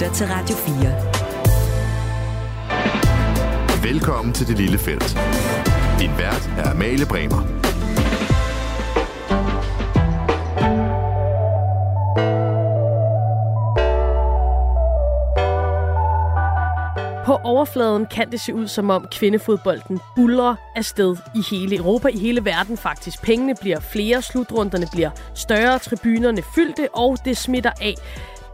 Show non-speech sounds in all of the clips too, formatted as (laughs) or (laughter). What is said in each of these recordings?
lytter til Radio 4. Velkommen til Det Lille Felt. Din vært er Amalie Bremer. På overfladen kan det se ud som om kvindefodbolden buller afsted i hele Europa, i hele verden faktisk. Pengene bliver flere, slutrunderne bliver større, tribunerne fyldte, og det smitter af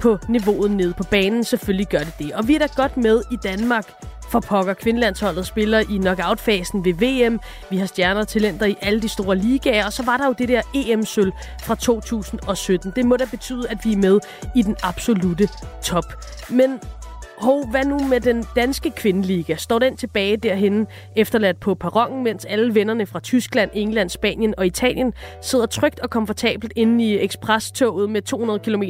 på niveauet nede på banen. Selvfølgelig gør det det. Og vi er da godt med i Danmark for pokker. Kvindelandsholdet spiller i knockout-fasen ved VM. Vi har stjerner og talenter i alle de store ligaer. Og så var der jo det der EM-sølv fra 2017. Det må da betyde, at vi er med i den absolute top. Men Hov, hvad nu med den danske kvindeliga? Står den tilbage derhen efterladt på perronen, mens alle vennerne fra Tyskland, England, Spanien og Italien sidder trygt og komfortabelt inde i ekspresstoget med 200 km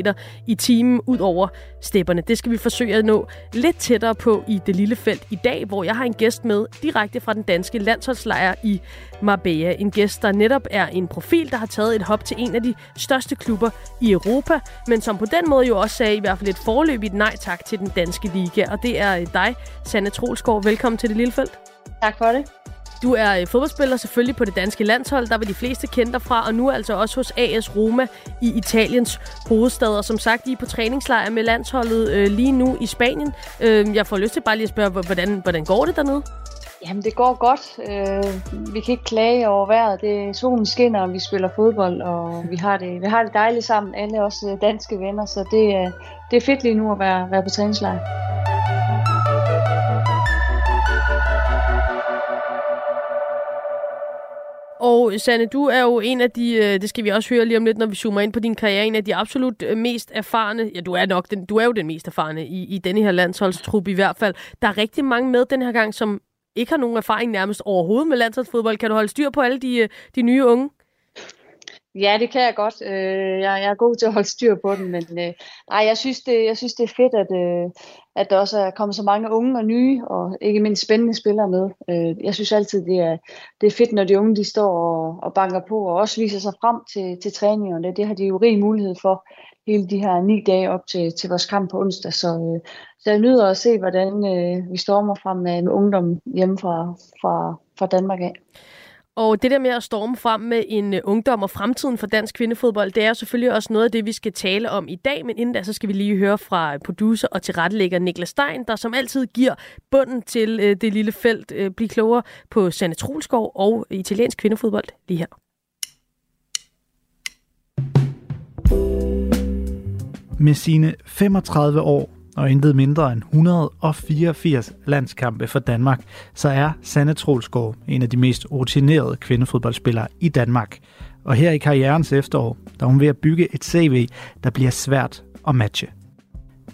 i timen ud over stepperne? Det skal vi forsøge at nå lidt tættere på i det lille felt i dag, hvor jeg har en gæst med direkte fra den danske landsholdslejr i Marbella. En gæst, der netop er en profil, der har taget et hop til en af de største klubber i Europa, men som på den måde jo også sagde i hvert fald et forløbigt nej tak til den danske liga. Og det er dig, Sanne Trolsgaard. Velkommen til det lille felt. Tak for det. Du er øh, fodboldspiller selvfølgelig på det danske landshold, der vil de fleste kende dig fra, og nu altså også hos AS Roma i Italiens hovedstad. Og som sagt, I er på træningslejr med landsholdet øh, lige nu i Spanien. Øh, jeg får lyst til bare lige at spørge, hvordan, hvordan går det dernede? Jamen, det går godt. Øh, vi kan ikke klage over vejret. Det, solen skinner, og vi spiller fodbold, og vi har det, vi har det dejligt sammen, alle os øh, danske venner, så det, øh, det er fedt lige nu at være, være på træningslejr. Og Sanne, du er jo en af de, øh, det skal vi også høre lige om lidt, når vi zoomer ind på din karriere, en af de absolut øh, mest erfarne, ja du er nok, den, du er jo den mest erfarne i, i denne her landsholdstrup i hvert fald. Der er rigtig mange med den her gang, som ikke har nogen erfaring nærmest overhovedet med landsholdsfodbold. Kan du holde styr på alle de, øh, de nye unge? Ja, det kan jeg godt. Øh, jeg, jeg er god til at holde styr på den, men øh, nej, jeg synes, det, jeg synes, det er fedt, at, øh, at der også er kommet så mange unge og nye, og ikke mindst spændende spillere med. Øh, jeg synes altid, det er, det er fedt, når de unge de står og, og banker på, og også viser sig frem til, til træningerne. Det har de jo rig mulighed for hele de her ni dage op til, til vores kamp på onsdag. Så, øh, så jeg nyder at se, hvordan øh, vi stormer frem med, med ungdom hjemme fra, fra, fra Danmark af. Og det der med at storme frem med en øh, ungdom og fremtiden for dansk kvindefodbold, det er selvfølgelig også noget af det, vi skal tale om i dag. Men inden da, så skal vi lige høre fra øh, producer og tilrettelægger Niklas Stein, der som altid giver bunden til øh, det lille felt. Bliv blive klogere på Sanne Trulskov og italiensk kvindefodbold lige her. Med sine 35 år og intet mindre end 184 landskampe for Danmark, så er Sanne Trolsgaard en af de mest rutinerede kvindefodboldspillere i Danmark. Og her i karrierens efterår, der er hun ved at bygge et CV, der bliver svært at matche.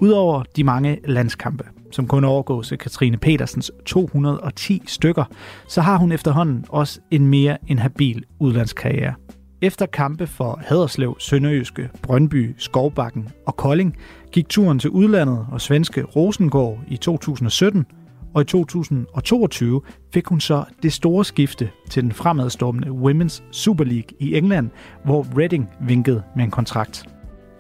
Udover de mange landskampe, som kun overgås af Katrine Petersens 210 stykker, så har hun efterhånden også en mere end habil udlandskarriere. Efter kampe for Haderslev, Sønderjyske, Brøndby, Skovbakken og Kolding gik turen til udlandet og svenske Rosengård i 2017, og i 2022 fik hun så det store skifte til den fremadstormende Women's Super League i England, hvor Reading vinkede med en kontrakt.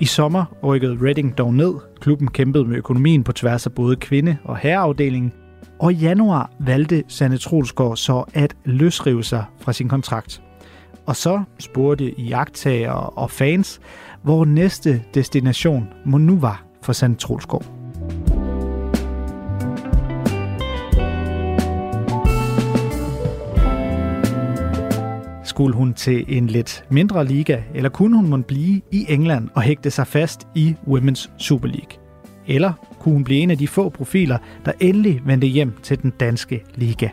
I sommer rykkede Reading dog ned. Klubben kæmpede med økonomien på tværs af både kvinde- og herreafdelingen, og i januar valgte Sanne Trolsgaard så at løsrive sig fra sin kontrakt. Og så spurgte jagttager og fans, hvor næste destination må nu var for Sand Trolskov. Skulle hun til en lidt mindre liga, eller kunne hun måtte blive i England og hægte sig fast i Women's Super League? Eller kunne hun blive en af de få profiler, der endelig vendte hjem til den danske liga?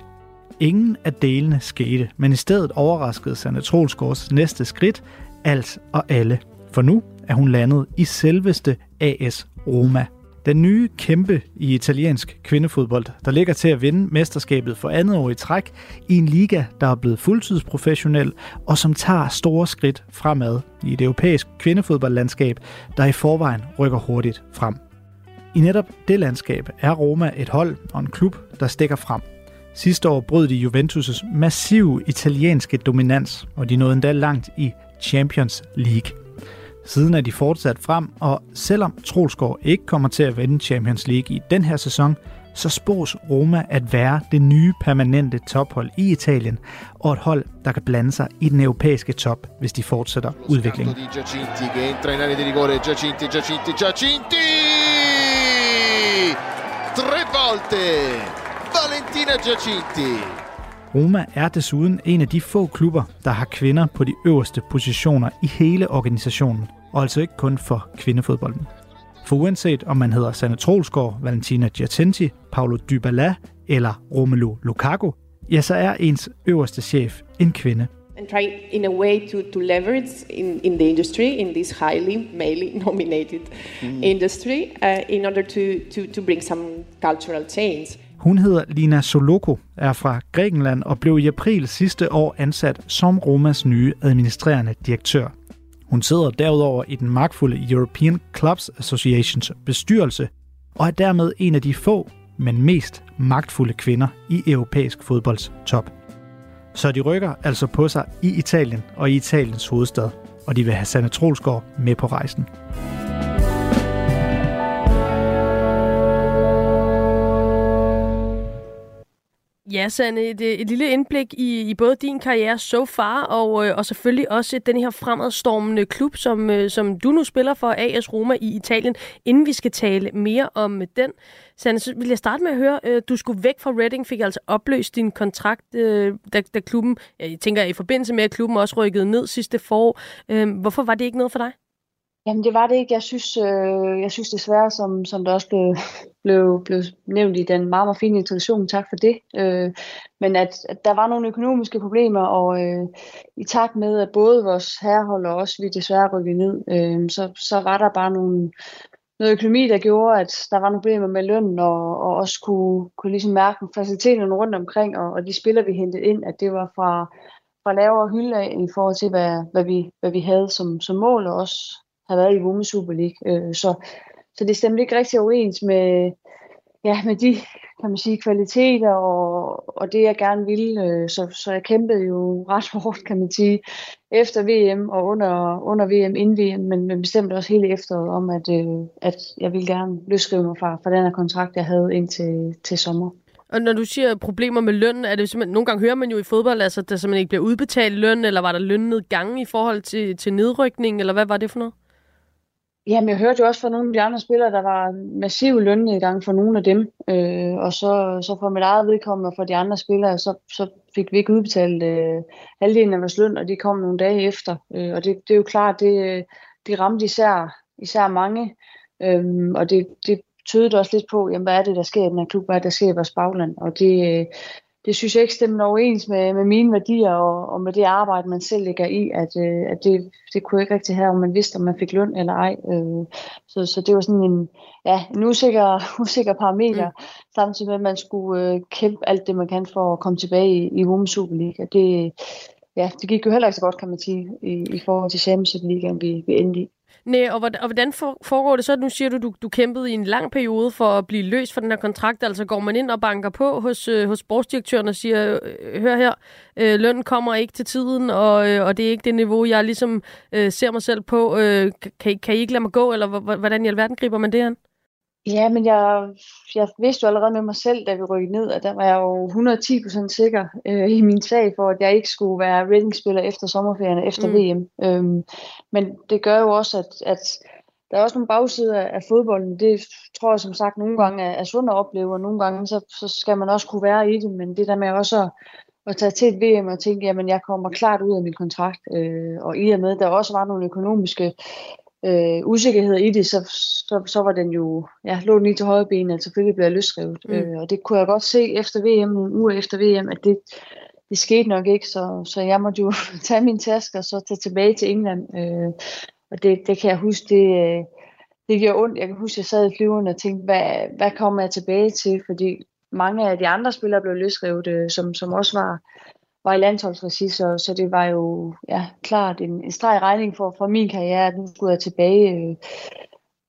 Ingen af delene skete, men i stedet overraskede Sanne Trolsgaards næste skridt alt og alle. For nu er hun landet i selveste AS Roma. Den nye kæmpe i italiensk kvindefodbold, der ligger til at vinde mesterskabet for andet år i træk i en liga, der er blevet fuldtidsprofessionel og som tager store skridt fremad i et europæisk kvindefodboldlandskab, der i forvejen rykker hurtigt frem. I netop det landskab er Roma et hold og en klub, der stikker frem. Sidste år brød de Juventus' massive italienske dominans, og de nåede endda langt i Champions League. Siden er de fortsat frem, og selvom Trolsgaard ikke kommer til at vinde Champions League i den her sæson, så spås Roma at være det nye permanente tophold i Italien, og et hold, der kan blande sig i den europæiske top, hvis de fortsætter udviklingen. Tre volte! Valentina Giacinti! Roma er desuden en af de få klubber, der har kvinder på de øverste positioner i hele organisationen, og altså ikke kun for kvindefodbolden. For uanset om man hedder Sanne Troelsgaard, Valentina Giacinti, Paolo Dybala eller Romelu Lukaku, ja, så er ens øverste chef en kvinde. and try in a way to, to leverage in, in the industry, in this highly male nominated mm. industry, uh, in order to, to, to bring some cultural change. Hun hedder Lina Soloko, er fra Grækenland og blev i april sidste år ansat som Romas nye administrerende direktør. Hun sidder derudover i den magtfulde European Clubs Associations bestyrelse og er dermed en af de få, men mest magtfulde kvinder i europæisk fodbolds top. Så de rykker altså på sig i Italien og i Italiens hovedstad, og de vil have Sanne Trolsgaard med på rejsen. Ja, Sanne, et, øh, et lille indblik i, i både din karriere so far, og, øh, og selvfølgelig også den her fremadstormende klub, som, øh, som du nu spiller for, AS Roma i Italien. Inden vi skal tale mere om den, Sanne, så vil jeg starte med at høre, øh, du skulle væk fra Reading, fik altså opløst din kontrakt, øh, da, da klubben, jeg tænker i forbindelse med, at klubben også rykkede ned sidste forår. Øh, hvorfor var det ikke noget for dig? Jamen det var det ikke. Jeg synes, øh, jeg synes desværre, som, som der også blev, (laughs) blev, blev nævnt i den meget, meget fine introduktion, tak for det. Øh, men at, at der var nogle økonomiske problemer, og øh, i takt med, at både vores herrehold og os, vi desværre rykkede ned, øh, så, så var der bare nogle, noget økonomi, der gjorde, at der var nogle problemer med lønnen, og, og også kunne, kunne ligesom mærke faciliteterne rundt omkring, og, og de spillere, vi hentede ind, at det var fra, fra lavere hylde af, i forhold til, hvad, hvad, vi, hvad vi havde som, som mål, og også har været i Women's Super League. Øh, så, så det stemte ikke rigtig overens med, ja, med de kan man sige, kvaliteter og, og det, jeg gerne ville. Øh, så, så jeg kæmpede jo ret (laughs) hårdt, kan man sige, efter VM og under, under VM, inden VM, men, men bestemt også hele efteråret om, at, øh, at jeg ville gerne løsskrive mig fra, fra den her kontrakt, jeg havde indtil til sommer. Og når du siger problemer med løn, er det simpelthen, nogle gange hører man jo i fodbold, altså, der simpelthen ikke bliver udbetalt løn, eller var der lønnedgang i forhold til, til nedrykning, eller hvad var det for noget? Jamen, jeg hørte jo også fra nogle af de andre spillere, der var massiv lønnedgang for nogle af dem. Øh, og så, så for mit eget vedkommende og for de andre spillere, så, så fik vi ikke udbetalt øh, halvdelen af vores løn, og det kom nogle dage efter. Øh, og det, det er jo klart, det, det ramte især, især mange. Øh, og det, det tydede også lidt på, jamen, hvad er det, der sker i den her klub, hvad er det, der sker i vores bagland. Og det, øh, det synes jeg ikke stemmer overens med, med mine værdier og, og med det arbejde, man selv lægger i, at, øh, at det, det kunne jeg ikke rigtig have, om man vidste, om man fik løn eller ej. Øh, så, så det var sådan en, ja, en usikker, (laughs) usikker parameter, mm. samtidig med, at man skulle øh, kæmpe alt det, man kan for at komme tilbage i, i Women's Super League. Det, ja, det gik jo heller ikke så godt, kan man sige, i, i forhold til Champions League, vi, vi endte i. Nej, og hvordan, foregår det så? Nu siger du, du, du kæmpede i en lang periode for at blive løst fra den her kontrakt. Altså går man ind og banker på hos, øh, hos sportsdirektøren og siger, øh, hør her, øh, lønnen kommer ikke til tiden, og, øh, og det er ikke det niveau, jeg ligesom øh, ser mig selv på. Øh, kan, kan I ikke lade mig gå, eller hvordan i alverden griber man det an? Ja, men jeg, jeg vidste jo allerede med mig selv, da vi rykkede ned, at der var jeg jo 110% sikker øh, i min sag for, at jeg ikke skulle være ratingspiller efter sommerferien, efter mm. VM. Øhm, men det gør jo også, at, at der er også nogle bagsider af fodbolden. Det tror jeg som sagt nogle gange er, er sundt at opleve, og nogle gange så, så skal man også kunne være i det. Men det der med også at, at tage til et VM og tænke, jamen jeg kommer klart ud af min kontrakt. Øh, og i og med, der også var nogle økonomiske øh, usikkerhed i det, så, så, så var den jo, ja, lå den lige til højre ben, at selvfølgelig blev jeg løsrevet. Mm. Øh, og det kunne jeg godt se efter VM, nogle uger efter VM, at det, det skete nok ikke, så, så jeg måtte jo (laughs) tage min taske og så tage tilbage til England. Øh, og det, det kan jeg huske, det, øh, det gjorde ondt. Jeg kan huske, at jeg sad i flyveren og tænkte, hvad, hvad kommer jeg tilbage til? Fordi mange af de andre spillere blev løsrevet, øh, som, som også var var i landsholdsregi, så, så det var jo ja, klart en, en streg regning for, for min karriere, at nu skulle jeg tilbage øh,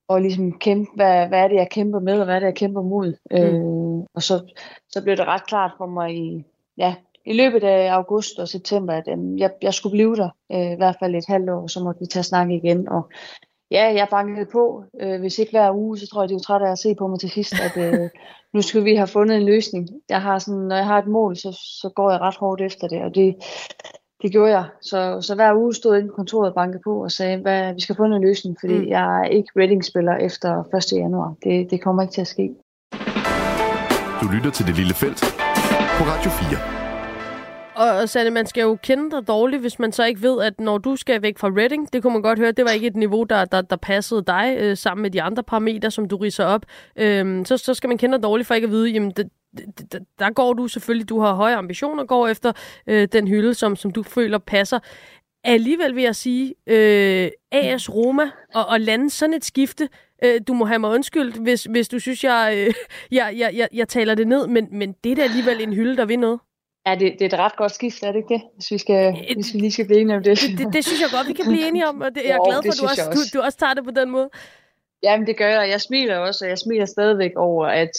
og ligesom kæmpe, hvad, hvad er det, jeg kæmper med, og hvad er det, jeg kæmper mod. Mm. Øh, og så, så blev det ret klart for mig i, ja, i løbet af august og september, at øh, jeg, jeg skulle blive der øh, i hvert fald et halvt år, så måtte vi tage snak igen. Og ja, jeg bankede på. Øh, hvis ikke hver uge, så tror jeg, de er trætte af at se på mig til sidst, at øh, nu skal vi have fundet en løsning. Jeg har sådan, når jeg har et mål, så, så går jeg ret hårdt efter det, og det, det gjorde jeg. Så, så hver uge stod jeg inde på kontoret og bankede på og sagde, hvad, vi skal få en løsning, fordi mm. jeg er ikke Reading-spiller efter 1. januar. Det, det kommer ikke til at ske. Du lytter til Det Lille Felt på Radio 4. Og Sanne, man skal jo kende dig dårligt, hvis man så ikke ved, at når du skal væk fra Reading, det kunne man godt høre, det var ikke et niveau, der, der, der passede dig øh, sammen med de andre parametre, som du riser op. Øh, så, så skal man kende dig dårligt for ikke at vide, jamen det, det, der går du selvfølgelig, du har høje ambitioner, går efter øh, den hylde, som, som du føler passer. Alligevel vil jeg sige, øh, AS Roma og, og lande sådan et skifte, øh, du må have mig undskyldt, hvis, hvis du synes, jeg, øh, jeg, jeg, jeg, jeg taler det ned, men, men det er da alligevel en hylde, der vil noget. Ja, det, det er et ret godt skift, er det ikke det? Hvis vi, skal, et, hvis vi lige skal blive enige om det. Det, det. det synes jeg godt, vi kan blive (laughs) enige om, og det, jeg er jo, glad for, at du også, også. Du, du også tager det på den måde. Jamen, det gør jeg. Jeg smiler også, og jeg smiler stadigvæk over, at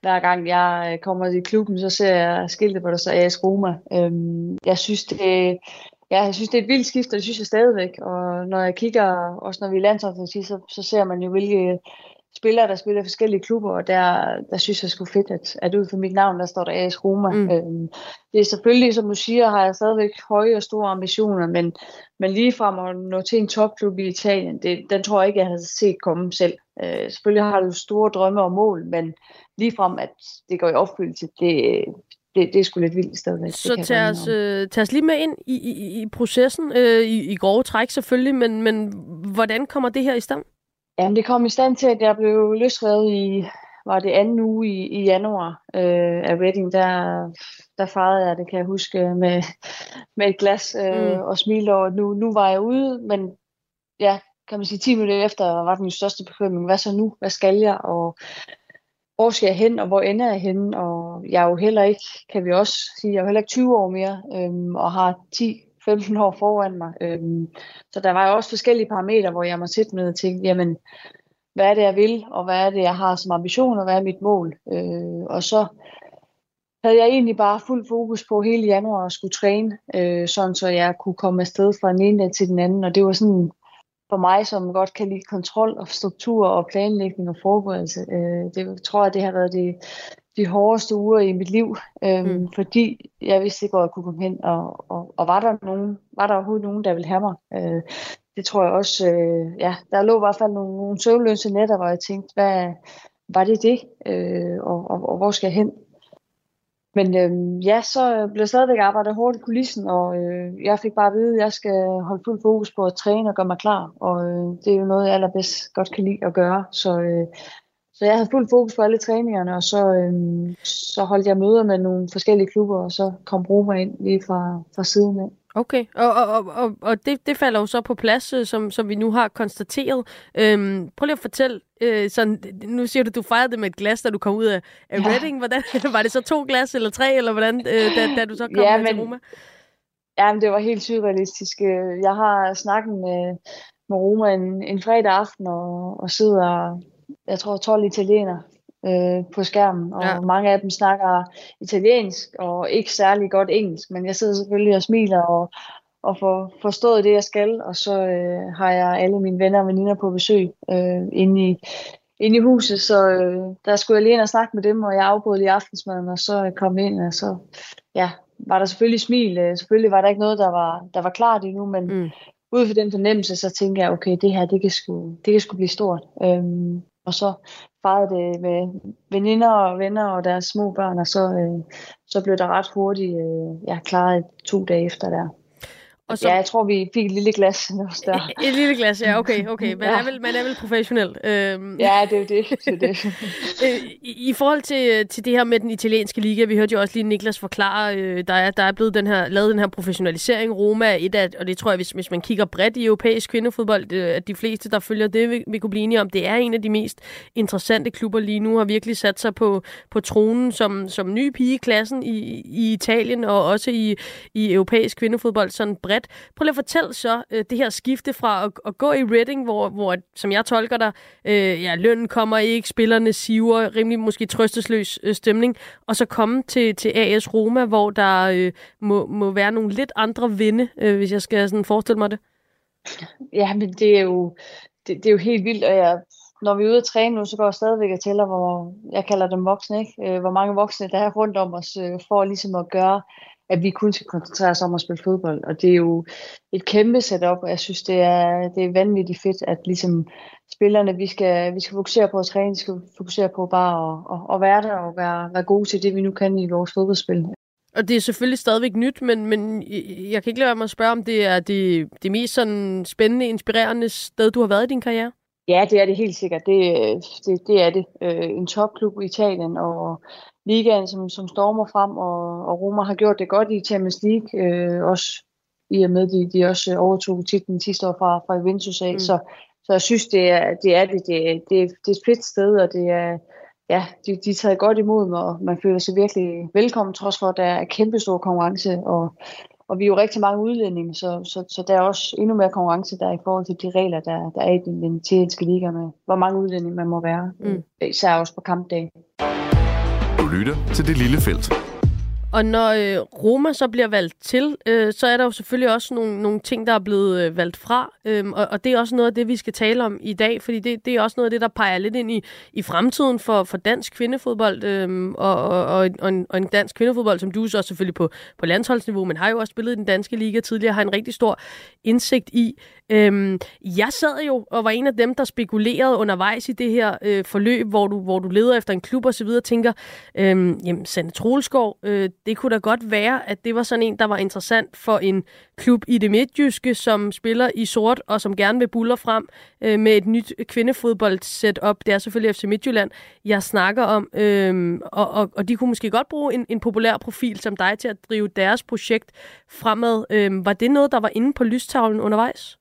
hver gang jeg kommer i klubben, så ser jeg skiltet på der så AS Roma. Øhm, jeg synes, det, ja, jeg synes, det er et vildt skift, og det synes jeg stadigvæk. Og når jeg kigger, også når vi er landsholdsparti, så, så ser man jo, hvilke spillere, der spiller i forskellige klubber, og der, der synes jeg sgu fedt, at, at ud for mit navn, der står der AS Roma. Mm. Øhm, det er selvfølgelig, som du siger, har jeg stadigvæk høje og store ambitioner, men, men lige frem at nå til en topklub i Italien, det, den tror jeg ikke, jeg havde set komme selv. Øh, selvfølgelig har du store drømme og mål, men lige frem, at det går i opfyldelse, det, det, det er sgu lidt vildt stadigvæk. Så tag os, øh, tag os lige med ind i, i, i processen, øh, i, i grove træk selvfølgelig, men, men hvordan kommer det her i stand? Jamen, det kom i stand til, at jeg blev løsrevet i, var det anden uge i, i januar øh, af Reading, der, der farede jeg det, kan jeg huske, med, med et glas øh, mm. og smilte over, nu, nu var jeg ude, men ja, kan man sige, 10 minutter efter var den største bekymring, hvad så nu, hvad skal jeg, og hvor skal jeg hen, og hvor ender jeg hen, og jeg er jo heller ikke, kan vi også sige, jeg er jo heller ikke 20 år mere, øh, og har 10 15 år foran mig. Øhm, så der var jo også forskellige parametre, hvor jeg må sætte med og tænke, jamen, hvad er det, jeg vil, og hvad er det, jeg har som ambition, og hvad er mit mål? Øh, og så havde jeg egentlig bare fuld fokus på hele januar at skulle træne, øh, sådan så jeg kunne komme afsted fra den ene til den anden, og det var sådan for mig, som godt kan lide kontrol og struktur og planlægning og forberedelse. Øh, det tror jeg, det har været det de hårdeste uger i mit liv, øhm, mm. fordi jeg vidste ikke, hvor jeg kunne komme hen, og, og, og var der nogen, var der overhovedet nogen, der ville have mig? Øh, det tror jeg også, øh, ja, der lå i hvert fald nogle, nogle søvnløse nætter, hvor jeg tænkte, hvad, var det det, øh, og, og, og hvor skal jeg hen? Men øh, ja, så blev jeg stadigvæk arbejdet hårdt i kulissen, og øh, jeg fik bare at vide, at jeg skal holde fuld fokus på at træne og gøre mig klar, og øh, det er jo noget, jeg allerbedst godt kan lide at gøre, så øh, så jeg havde fuld fokus på alle træningerne, og så, øhm, så holdt jeg møder med nogle forskellige klubber, og så kom Roma ind lige fra, fra siden af. Okay, og, og, og, og det, det falder jo så på plads, øh, som, som vi nu har konstateret. Øhm, prøv lige at fortælle, øh, sådan, nu siger du, du fejrede det med et glas, da du kom ud af, af ja. Reading. Hvordan, (laughs) var det så to glas eller tre, eller hvordan, øh, da, da du så kom ja, men, til Roma? Ja, men det var helt surrealistisk. Jeg har snakket med, med Roma en, en fredag aften, og, og sidder jeg tror, 12 italienere øh, på skærmen, og ja. mange af dem snakker italiensk og ikke særlig godt engelsk, men jeg sidder selvfølgelig og smiler og, og får forstået det, jeg skal, og så øh, har jeg alle mine venner og veninder på besøg øh, inde, i, inde i huset, så øh, der skulle jeg lige ind og snakke med dem, og jeg afbrød lige aftensmaden, og så kom jeg ind, og så ja, var der selvfølgelig smil. Øh, selvfølgelig var der ikke noget, der var, der var klart endnu, men mm. ud fra den fornemmelse, så tænker jeg, okay, det her, det kan sgu, det kan sgu blive stort. Øhm, og så fejrede det med veninder og venner og deres små børn, og så, øh, så blev der ret hurtigt øh, ja, klaret to dage efter der. Og så... Ja, jeg tror, vi fik et lille glas der. Et, (laughs) et lille glas, ja, okay, okay. (laughs) Man, ja. er, vel, man er vel professionel. Øhm. Ja, det er det. det, er det. (laughs) Øh, I, I forhold til, til det her med den italienske liga, vi hørte jo også lige Niklas forklare, øh, der, er, der er blevet den her, lavet den her professionalisering. Roma er et af, og det tror jeg, hvis, hvis man kigger bredt i europæisk kvindefodbold, øh, at de fleste, der følger det, vi, vi kunne blive enige om, det er en af de mest interessante klubber lige nu, har virkelig sat sig på, på tronen som, som ny pige i klassen i, i Italien, og også i, i europæisk kvindefodbold, sådan bredt bredt. Prøv lige at fortælle så øh, det her skifte fra at, at gå i Reading, hvor, hvor, som jeg tolker dig, øh, ja, lønnen kommer ikke, spillerne siver, rimelig måske trøstesløs øh, stemning, og så komme til, til AS Roma, hvor der øh, må, må være nogle lidt andre vinde, øh, hvis jeg skal sådan forestille mig det. Ja, men det er jo, det, det er jo helt vildt, og jeg, når vi er ude at træne nu, så går jeg stadigvæk og tæller, hvor jeg kalder dem voksne, ikke? Øh, hvor mange voksne der er rundt om os, øh, for ligesom at gøre, at vi kun skal koncentrere os om at spille fodbold. Og det er jo et kæmpe setup, og jeg synes, det er, det er vanvittigt fedt, at ligesom spillerne, vi skal, vi skal fokusere på at træne, vi skal fokusere på bare at, at, at være der og være, være gode til det, vi nu kan i vores fodboldspil. Og det er selvfølgelig stadigvæk nyt, men, men jeg kan ikke lade være med at spørge, om det er det, det mest sådan spændende, inspirerende sted, du har været i din karriere? Ja, det er det helt sikkert. Det, det, det er det. Øh, en topklub i Italien, og ligaen, som, som stormer frem, og, og Roma har gjort det godt i Champions League, øh, også i og med, de, de også overtog titlen sidste år fra, fra Juventus af. Mm. Så, så jeg synes, det er det. Er det. Det, det, det er et fedt sted, og det er, ja, de, de tager godt imod mig, og man føler sig virkelig velkommen, trods for, at der er kæmpestor konkurrence, og, og vi er jo rigtig mange udlændinge, så, så, så der er også endnu mere konkurrence der i forhold til de regler, der, der er i den, italienske liga med, hvor mange udlændinge man må være, mm. især også på kampdag. Lytter til Det Lille Felt. Og når øh, Roma så bliver valgt til, øh, så er der jo selvfølgelig også nogle, nogle ting, der er blevet øh, valgt fra. Øh, og, og det er også noget af det, vi skal tale om i dag, fordi det, det er også noget af det, der peger lidt ind i, i fremtiden for, for dansk kvindefodbold, øh, og, og, og, og, en, og en dansk kvindefodbold, som du så selvfølgelig på, på landsholdsniveau, men har jo også spillet i den danske liga tidligere, har en rigtig stor indsigt i. Øhm, jeg sad jo og var en af dem, der spekulerede undervejs i det her øh, forløb, hvor du, hvor du leder efter en klub og så videre, tænker, øhm, jamen Sande Troelskov, øh, det kunne da godt være, at det var sådan en, der var interessant for en klub i det midtjyske, som spiller i sort og som gerne vil buller frem øh, med et nyt kvindefodbold-setup. Det er selvfølgelig FC Midtjylland, jeg snakker om, øh, og, og, og de kunne måske godt bruge en, en populær profil som dig til at drive deres projekt fremad. Øh, var det noget, der var inde på lystavlen undervejs?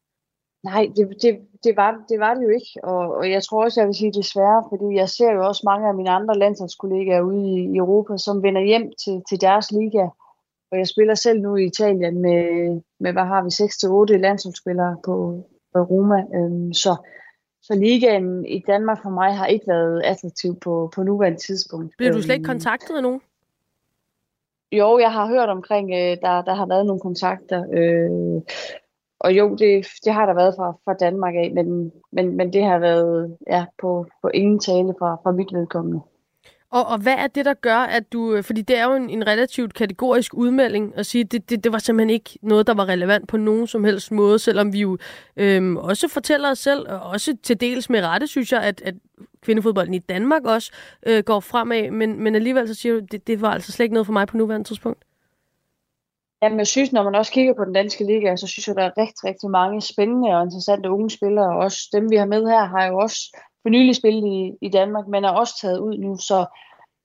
Nej, det, det, det, var, det var det jo ikke, og, og jeg tror også, jeg vil sige desværre, fordi jeg ser jo også mange af mine andre landsholdskollegaer ude i, i Europa, som vender hjem til, til deres liga, og jeg spiller selv nu i Italien med, med hvad har vi, 6-8 landsholdsspillere på, på Roma, øhm, så, så ligaen i Danmark for mig har ikke været attraktiv på, på nuværende tidspunkt. Bliver du slet ikke øhm, kontaktet af nogen? Jo, jeg har hørt omkring, øh, der, der har været nogle kontakter, øh, og jo, det, det har der været fra, fra Danmark af, men, men, men det har været ja, på, på ingen tale fra, fra mit vedkommende. Og, og hvad er det, der gør, at du... Øh, fordi det er jo en, en relativt kategorisk udmelding at sige, at det, det, det var simpelthen ikke noget, der var relevant på nogen som helst måde, selvom vi jo øhm, også fortæller os selv, og også til dels med rette, synes jeg, at, at kvindefodbolden i Danmark også øh, går fremad, men, men alligevel så siger du, det, det var altså slet ikke noget for mig på nuværende tidspunkt. Jamen, jeg synes, når man også kigger på den danske liga, så synes jeg, der er rigtig, rigtig mange spændende og interessante unge spillere. Og også dem, vi har med her, har jo også for nylig spillet i, i Danmark, men er også taget ud nu. Så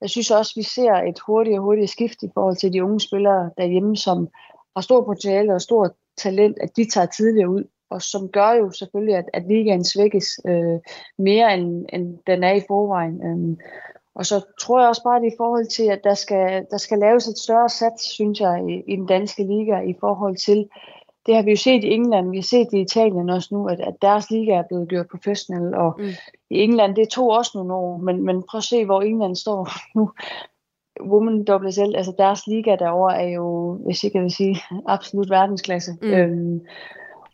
jeg synes også, vi ser et hurtigt og hurtigt skift i forhold til de unge spillere derhjemme, som har stor potentiale og stort talent, at de tager tidligere ud. Og som gør jo selvfølgelig, at, at ligaen svækkes øh, mere, end, end den er i forvejen. Øh, og så tror jeg også bare, at i forhold til, at der skal, der skal laves et større sats, synes jeg, i, i den danske liga i forhold til, det har vi jo set i England, vi har set det i Italien også nu, at, at deres liga er blevet gjort professionel, og mm. i England, det tog også nogle år, men, men prøv at se, hvor England står (laughs) nu. Women WSL, altså deres liga derovre er jo, hvis jeg kan sige, absolut verdensklasse. Mm. Øhm,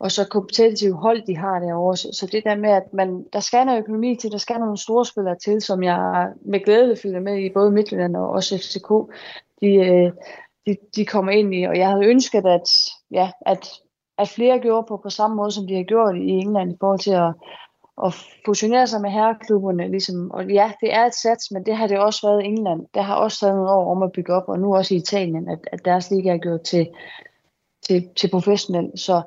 og så kompetitive hold, de har derovre. Så, så det der med, at man, der skal noget økonomi til, der skal nogle store spillere til, som jeg med glæde følger med i både Midtjylland og også FCK, de, øh, de, de kommer ind i. Og jeg havde ønsket, at, ja, at, at flere gjorde på, på samme måde, som de har gjort i England i forhold til at, at fusionere sig med herreklubberne. Ligesom. Og ja, det er et sats, men det har det også været i England. Der har også taget nogle år om at bygge op, og nu også i Italien, at, at deres liga er gjort til, til, til professionel. Så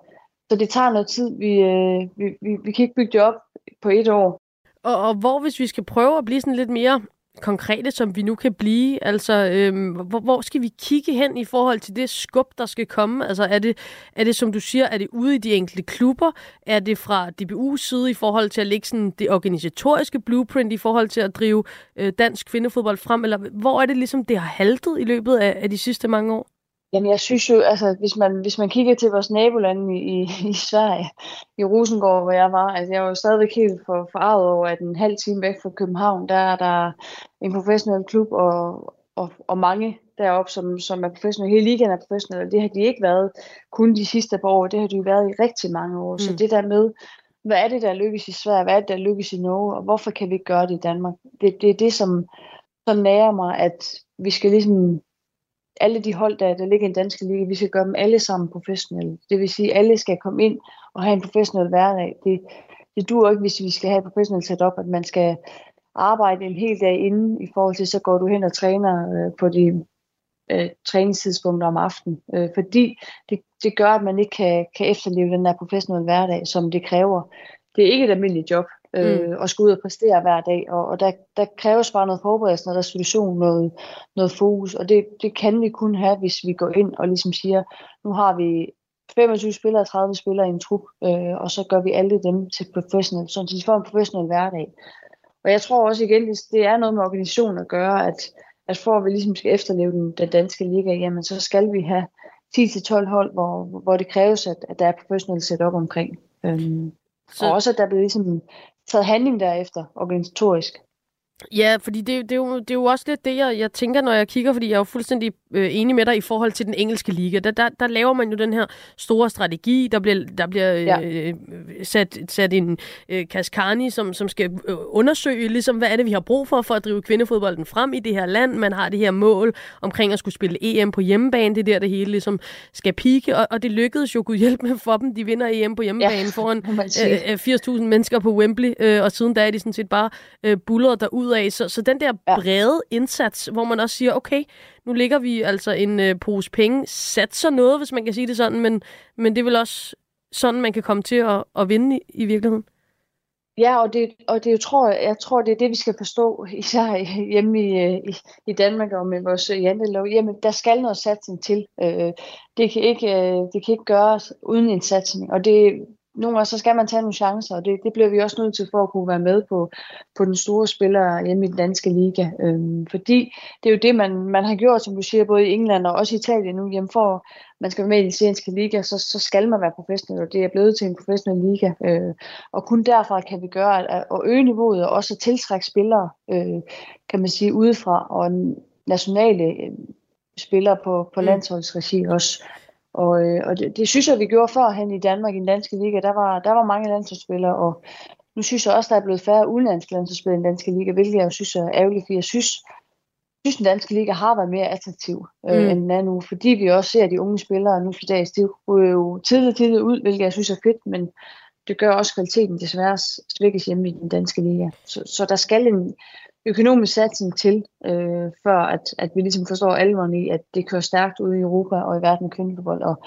så det tager noget tid. Vi, øh, vi, vi, vi kan ikke bygge det op på et år. Og, og hvor, hvis vi skal prøve at blive sådan lidt mere konkrete, som vi nu kan blive? Altså, øhm, hvor, hvor skal vi kigge hen i forhold til det skub, der skal komme? Altså, er det, er det, som du siger, er det ude i de enkelte klubber? Er det fra DBU's side i forhold til at lægge sådan det organisatoriske blueprint i forhold til at drive øh, dansk kvindefodbold frem? Eller hvor er det ligesom, det har haltet i løbet af, af de sidste mange år? Jamen, jeg synes jo, altså, hvis man, hvis man kigger til vores nabolande i, i, i Sverige, i Rosengård, hvor jeg var, altså, jeg var jo stadigvæk helt for, forarvet over, at en halv time væk fra København, der er der en professionel klub, og, og, og mange deroppe, som, som er professionelle. Hele ligaen er professionelle, det har de ikke været kun de sidste par år, det har de jo været i rigtig mange år. Mm. Så det der med, hvad er det, der lykkes i Sverige, hvad er det, der lykkes i Norge, og hvorfor kan vi ikke gøre det i Danmark? Det, det er det, som, som nærer mig, at vi skal ligesom alle de hold, der, der ligger i den danske liga, vi skal gøre dem alle sammen professionelle. Det vil sige, at alle skal komme ind og have en professionel hverdag. Det, det duer ikke, hvis vi skal have et professionelt setup, at man skal arbejde en hel dag inden i forhold til, så går du hen og træner øh, på de øh, træningstidspunkter om aftenen. Øh, fordi det, det gør, at man ikke kan, kan efterleve den der professionelle hverdag, som det kræver. Det er ikke et almindeligt job øh, mm. at skulle ud og præstere hver dag, og, og der, der kræves bare noget forberedelse, noget resolution, noget, noget fokus, og det, det kan vi kun have, hvis vi går ind og ligesom siger, nu har vi 25 spillere og 30 spillere i en trup, øh, og så gør vi alle dem til professional, så de får en professionel hverdag. Og jeg tror også igen, det er noget med organisationen at gøre, at, at for at vi ligesom skal efterleve den, den danske liga, jamen så skal vi have 10-12 hold, hvor, hvor det kræves, at, at der er professionelt setup omkring. Øhm, så... Og også, at der bliver ligesom taget handling derefter organisatorisk. Ja, fordi det, det, er jo, det er jo også lidt det, jeg, jeg tænker, når jeg kigger, fordi jeg er jo fuldstændig øh, enig med dig i forhold til den engelske liga. Der, der, der laver man jo den her store strategi, der bliver, der bliver ja. øh, sat, sat en øh, Kaskani, som, som skal øh, undersøge, ligesom, hvad er det, vi har brug for, for at drive kvindefodbolden frem i det her land. Man har det her mål omkring at skulle spille EM på hjemmebane, det er der, det hele ligesom skal pike, og, og det lykkedes jo, Gud hjælp med for dem, de vinder EM på hjemmebane ja, foran øh, 80.000 mennesker på Wembley, øh, og siden da er de sådan set bare øh, bullet derud ud af. Så, så den der brede ja. indsats, hvor man også siger, okay, nu ligger vi altså en øh, pose penge, satser noget, hvis man kan sige det sådan, men, men det er vel også sådan, man kan komme til at, at vinde i, i virkeligheden. Ja, og det, og det jeg tror jeg tror, det er det, vi skal forstå, (laughs) især hjemme i, øh, i, i Danmark og med vores jantelov. Jamen, der skal noget satsning til. Øh, det, kan ikke, øh, det kan ikke gøres uden en satsning, og det, nogle gange så skal man tage nogle chancer, og det, det bliver vi også nødt til for at kunne være med på, på den store spiller hjemme i den danske liga. Øhm, fordi det er jo det, man, man har gjort, som du siger, både i England og også i Italien nu, hjemme for man skal være med i den italienske liga, så, så skal man være professionel, og det er blevet til en professionel liga. Øh, og kun derfra kan vi gøre at, at øge niveauet, og også at tiltrække spillere, øh, kan man sige, udefra, og nationale øh, spillere på, på mm. landsholdsregi også. Og, øh, og det, det synes jeg, vi gjorde førhen i Danmark i den danske liga. Der var, der var mange landsholdsspillere, og nu synes jeg også, der er blevet færre udenlandske landsholdsspillere i den danske liga, hvilket jeg jo synes er ærgerligt, fordi jeg synes, synes, den danske liga har været mere attraktiv, øh, mm. end den er nu, fordi vi også ser, at de unge spillere nu for dags, de ryger jo tidligt, tidligt ud, hvilket jeg synes er fedt, men det gør også kvaliteten desværre svækkes hjemme i den danske liga. Så, så der skal en, økonomisk satsning til, øh, før at, at vi ligesom forstår alvoren i, at det kører stærkt ude i Europa og i verden kvindefodbold, og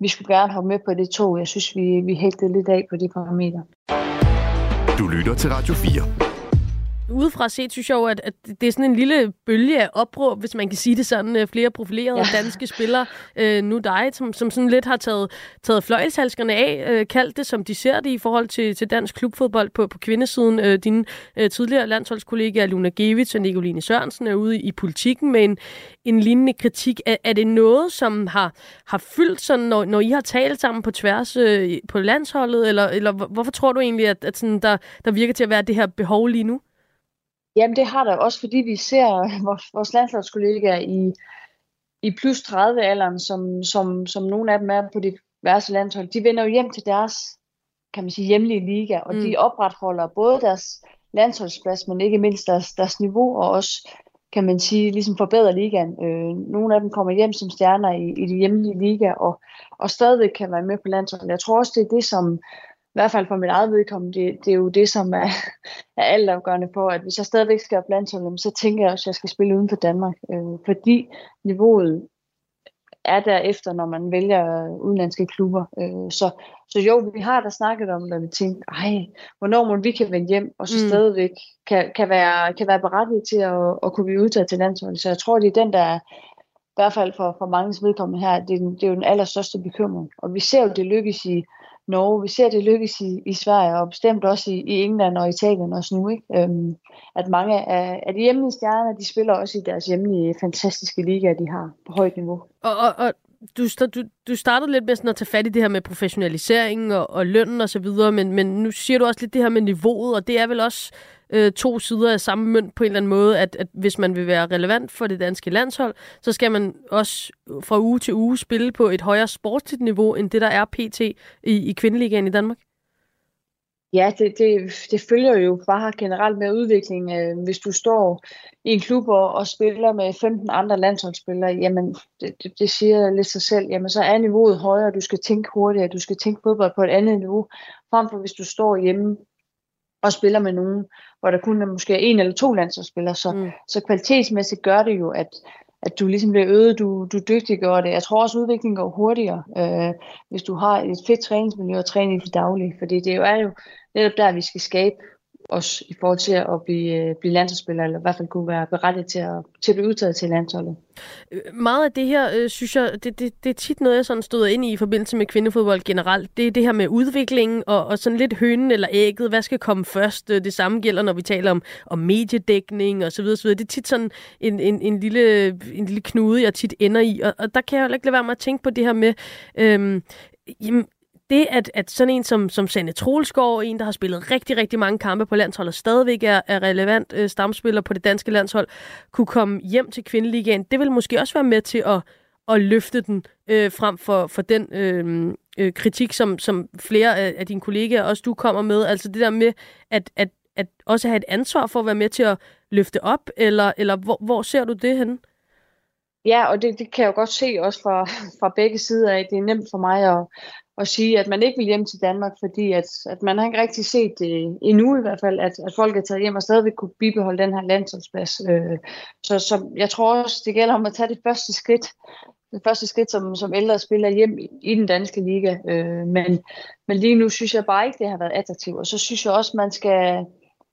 vi skulle gerne have med på det tog. Jeg synes, vi, vi hægtede lidt af på de parametre. Du lytter til Radio 4 udefra set synes jeg jo, at, at det er sådan en lille bølge af opråb, hvis man kan sige det sådan. Øh, flere profilerede ja. danske spillere, øh, nu dig, som, som sådan lidt har taget, taget fløjelshalskerne af, øh, kaldt det, som de ser det i forhold til, til dansk klubfodbold på, på kvindesiden. Øh, dine øh, tidligere landsholdskollegaer, Luna Gevits og Nicoline Sørensen, er ude i politikken med en, en lignende kritik. Er, er det noget, som har, har fyldt sådan, når, når I har talt sammen på tværs øh, på landsholdet, eller, eller hvorfor tror du egentlig, at, at sådan, der, der virker til at være det her behov lige nu? Jamen det har der også, fordi vi ser (laughs) vores, vores landsholdskollegaer i, i plus 30-alderen, som, som, som nogle af dem er på de værste landshold, de vender jo hjem til deres kan man sige, hjemlige liga, og mm. de opretholder både deres landsholdsplads, men ikke mindst deres, deres niveau, og også, kan man sige, ligesom forbedrer ligaen. Øh, nogle af dem kommer hjem som stjerner i, i de hjemlige liga, og, og stadigvæk kan være med på landsholdet. Jeg tror også, det er det, som, i hvert fald for mit eget vedkommende, det, det er jo det, som er, er altafgørende for, at hvis jeg stadigvæk skal op landsholdet, så tænker jeg også, at jeg skal spille uden for Danmark. Øh, fordi niveauet er derefter, når man vælger udenlandske klubber. Øh, så, så jo, vi har da snakket om, at vi tænker, ej, hvornår må vi kan vende hjem, og så mm. stadigvæk kan, kan, være, kan være berettiget til at, at kunne blive udtaget til landsholdet. Så jeg tror, det er den, der i hvert fald for, for mange vedkommende her, det er, den, det er jo den allerstørste bekymring. Og vi ser jo, det lykkes i, Norge. Vi ser det lykkes i, i Sverige, og bestemt også i, i England og Italien også nu. Ikke? Øhm, at mange af, af de hjemlige stjerner, de spiller også i deres hjemlige fantastiske ligaer, de har på højt niveau. Og, og, og du, du, du startede lidt med sådan at tage fat i det her med professionalisering og, og lønnen og så videre, men, men nu siger du også lidt det her med niveauet, og det er vel også øh, to sider af samme mønt på en eller anden måde, at, at hvis man vil være relevant for det danske landshold, så skal man også fra uge til uge spille på et højere sportsligt niveau, end det der er pt. i, i kvindeligaen i Danmark. Ja, det, det, det følger jo bare generelt med udvikling. Øh, hvis du står i en klub og, og spiller med 15 andre landsholdsspillere, jamen det, det, det siger lidt sig selv, jamen så er niveauet højere, du skal tænke hurtigere, du skal tænke fodbold på et andet niveau, frem for hvis du står hjemme og spiller med nogen, hvor der kun er måske en eller to landsholdsspillere. Så, mm. så kvalitetsmæssigt gør det jo, at, at du ligesom bliver øget, du, du dygtiggør det. Jeg tror også, at udviklingen går hurtigere, øh, hvis du har et fedt træningsmiljø og træne i det daglige. Fordi det jo er jo netop der, vi skal skabe også i forhold til at blive, øh, blive landsholdsspiller, eller i hvert fald kunne være berettiget til at, til at blive udtaget til landsholdet. Øh, meget af det her, øh, synes jeg, det, det, det er tit noget, jeg sådan stod ind i i forbindelse med kvindefodbold generelt. Det er det her med udviklingen og, og sådan lidt hønen eller ægget. Hvad skal komme først? Øh, det samme gælder, når vi taler om, om mediedækning og så videre, så videre. Det er tit sådan en, en, en, lille, en lille knude, jeg tit ender i. Og, og der kan jeg heller ikke lade være med at tænke på det her med, øhm, jamen, det, at, at sådan en som, som Sanne Troelsgaard, en, der har spillet rigtig, rigtig mange kampe på landsholdet, stadigvæk er, er relevant øh, stamspiller på det danske landshold, kunne komme hjem til kvindeligaen, det vil måske også være med til at, at løfte den øh, frem for, for den øh, øh, kritik, som, som flere af, af dine kollegaer, også du kommer med. Altså det der med at, at, at også have et ansvar for at være med til at løfte op, eller, eller hvor, hvor ser du det henne? Ja, og det, det kan jeg jo godt se også fra, fra begge sider af. Det er nemt for mig at, at sige, at man ikke vil hjem til Danmark, fordi at, at man har ikke rigtig set det endnu i hvert fald, at, at folk er taget hjem og stadigvæk kunne bibeholde den her landsholdsplads. Øh, så, så jeg tror også, det gælder om at tage det første skridt, det første skridt som, som ældre spiller hjem i, i den danske liga. Øh, men, men lige nu synes jeg bare ikke, det har været attraktivt. Og så synes jeg også, man skal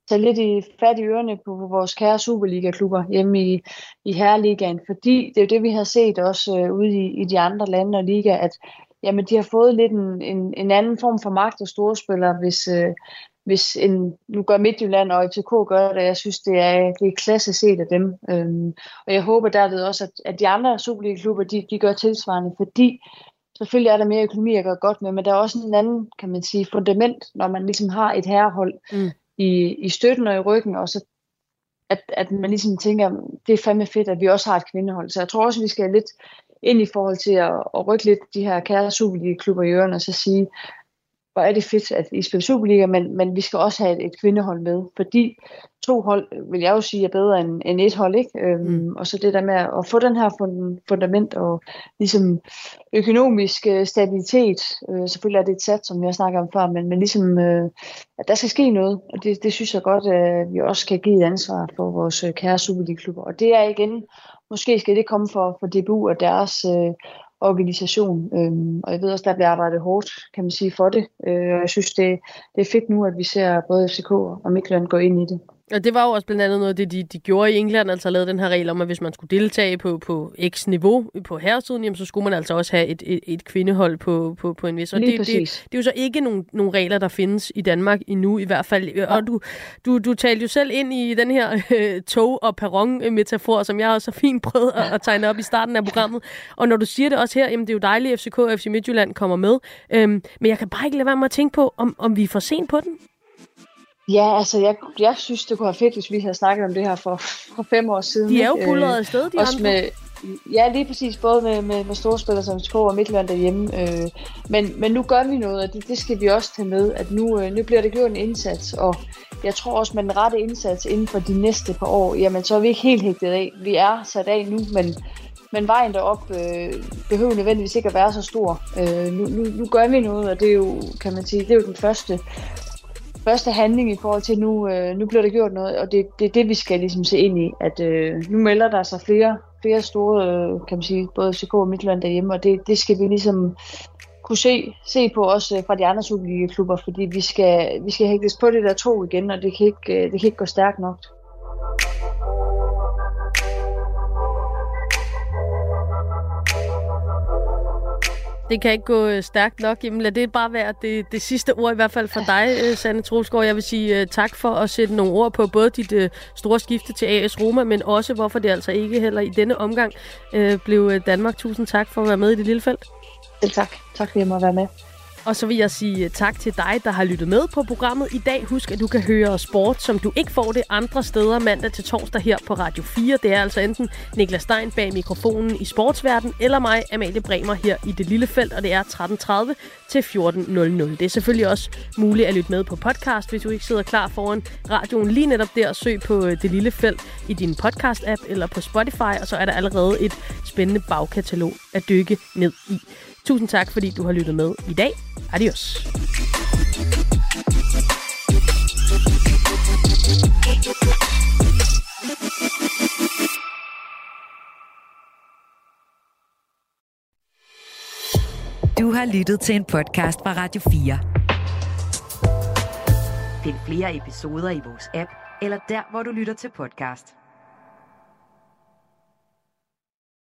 tage lidt i fat i ørerne på vores kære Superliga-klubber hjemme i, i Herreligaen, fordi det er jo det, vi har set også øh, ude i, i de andre lande og liga, at jamen, de har fået lidt en, en, en anden form for magt og storspillere, hvis, øh, hvis en, nu gør Midtjylland og FCK gør det, jeg synes, det er, det er klasse set af dem. Øhm, og jeg håber derved også, at, at de andre Superliga-klubber, de, de gør tilsvarende, fordi selvfølgelig er der mere økonomi at gøre godt med, men der er også en anden, kan man sige, fundament, når man ligesom har et herrehold mm i, i støtten og i ryggen, og så at, at man ligesom tænker, det er fandme fedt, at vi også har et kvindehold. Så jeg tror også, at vi skal lidt ind i forhold til at, at rykke lidt de her kære Superliga-klubber i ørerne, og så sige, hvor er det fedt, at I spiller Superliga, men, men vi skal også have et, et kvindehold med, fordi to hold, vil jeg jo sige, er bedre end, end et hold, ikke? Øhm, mm. Og så det der med at få den her fundament og ligesom økonomisk øh, stabilitet, øh, selvfølgelig er det et sat, som vi har snakket om før, men, men ligesom, øh, at der skal ske noget, og det, det synes jeg godt, at vi også kan give et ansvar for vores øh, kære Superliga-klubber. Og det er igen måske skal det komme for, for DBU og deres øh, organisation. Øhm, og jeg ved også, der bliver arbejdet hårdt, kan man sige, for det. Øh, og jeg synes, det, det er fedt nu, at vi ser både FCK og Midtjylland gå ind i det. Og det var jo også blandt andet noget af det, de, de gjorde i England, altså lavede den her regel om, at hvis man skulle deltage på, på x-niveau på herresiden, jamen, så skulle man altså også have et, et, et kvindehold på, på, på en vis. Og det, det, det, er jo så ikke nogen, nogen regler, der findes i Danmark endnu i hvert fald. Ja. Og du, du, du talte jo selv ind i den her (laughs) øh, tog- og perron-metafor, som jeg også så fint prøvet at, at tegne op i starten af programmet. Og når du siger det også her, jamen det er jo dejligt, at FCK og FC Midtjylland kommer med. Øhm, men jeg kan bare ikke lade være med at tænke på, om, om vi er for sent på den. Ja, altså jeg, jeg synes, det kunne være fedt, hvis vi havde snakket om det her for, for fem år siden. De er jo bullerede øh, afsted, de også andre. Med, ja, lige præcis, både med, med, med store spillere som FCK og Midtland derhjemme. Øh, men, men nu gør vi noget, og det, det skal vi også tage med, at nu, øh, nu bliver det gjort en indsats, og jeg tror også, med den rette indsats inden for de næste par år, jamen så er vi ikke helt hægtet af. Vi er sat af nu, men, men vejen derop øh, behøver nødvendigvis ikke at være så stor. Øh, nu, nu, nu gør vi noget, og det er jo, kan man sige, det er jo den første første handling i forhold til, nu, øh, nu bliver der gjort noget, og det, det er det, vi skal ligesom se ind i, at øh, nu melder der sig flere, flere store, øh, kan man sige, både CK og Midtjylland derhjemme, og det, det skal vi ligesom kunne se, se på også øh, fra de andre Superliga-klubber, fordi vi skal, vi skal hægtes på det der to igen, og det kan ikke, øh, det kan ikke gå stærkt nok. Det kan ikke gå øh, stærkt nok. Jamen lad det bare være det, det sidste ord, i hvert fald for dig, øh, Sanne Trolsgaard. Jeg vil sige uh, tak for at sætte nogle ord på både dit uh, store skifte til AS Roma, men også hvorfor det altså ikke heller i denne omgang uh, blev Danmark. Tusind tak for at være med i det lille felt. Selv tak. Tak fordi jeg måtte være med. Og så vil jeg sige øh, tak til dig, der har lyttet med på programmet i dag. Husk, at du kan høre sport, som du ikke får det andre steder mandag til torsdag her på Radio 4. Det er altså enten Niklas Stein bag mikrofonen i sportsverden, eller mig, Amalie Bremer, her i det lille felt, og det er 13.30 til 14.00. Det er selvfølgelig også muligt at lytte med på podcast, hvis du ikke sidder klar foran radioen lige netop der. Søg på øh, det lille felt i din podcast-app eller på Spotify, og så er der allerede et spændende bagkatalog at dykke ned i. Tusind tak, fordi du har lyttet med i dag. Adios. Du har lyttet til en podcast fra Radio 4. Find flere episoder i vores app, eller der, hvor du lytter til podcast.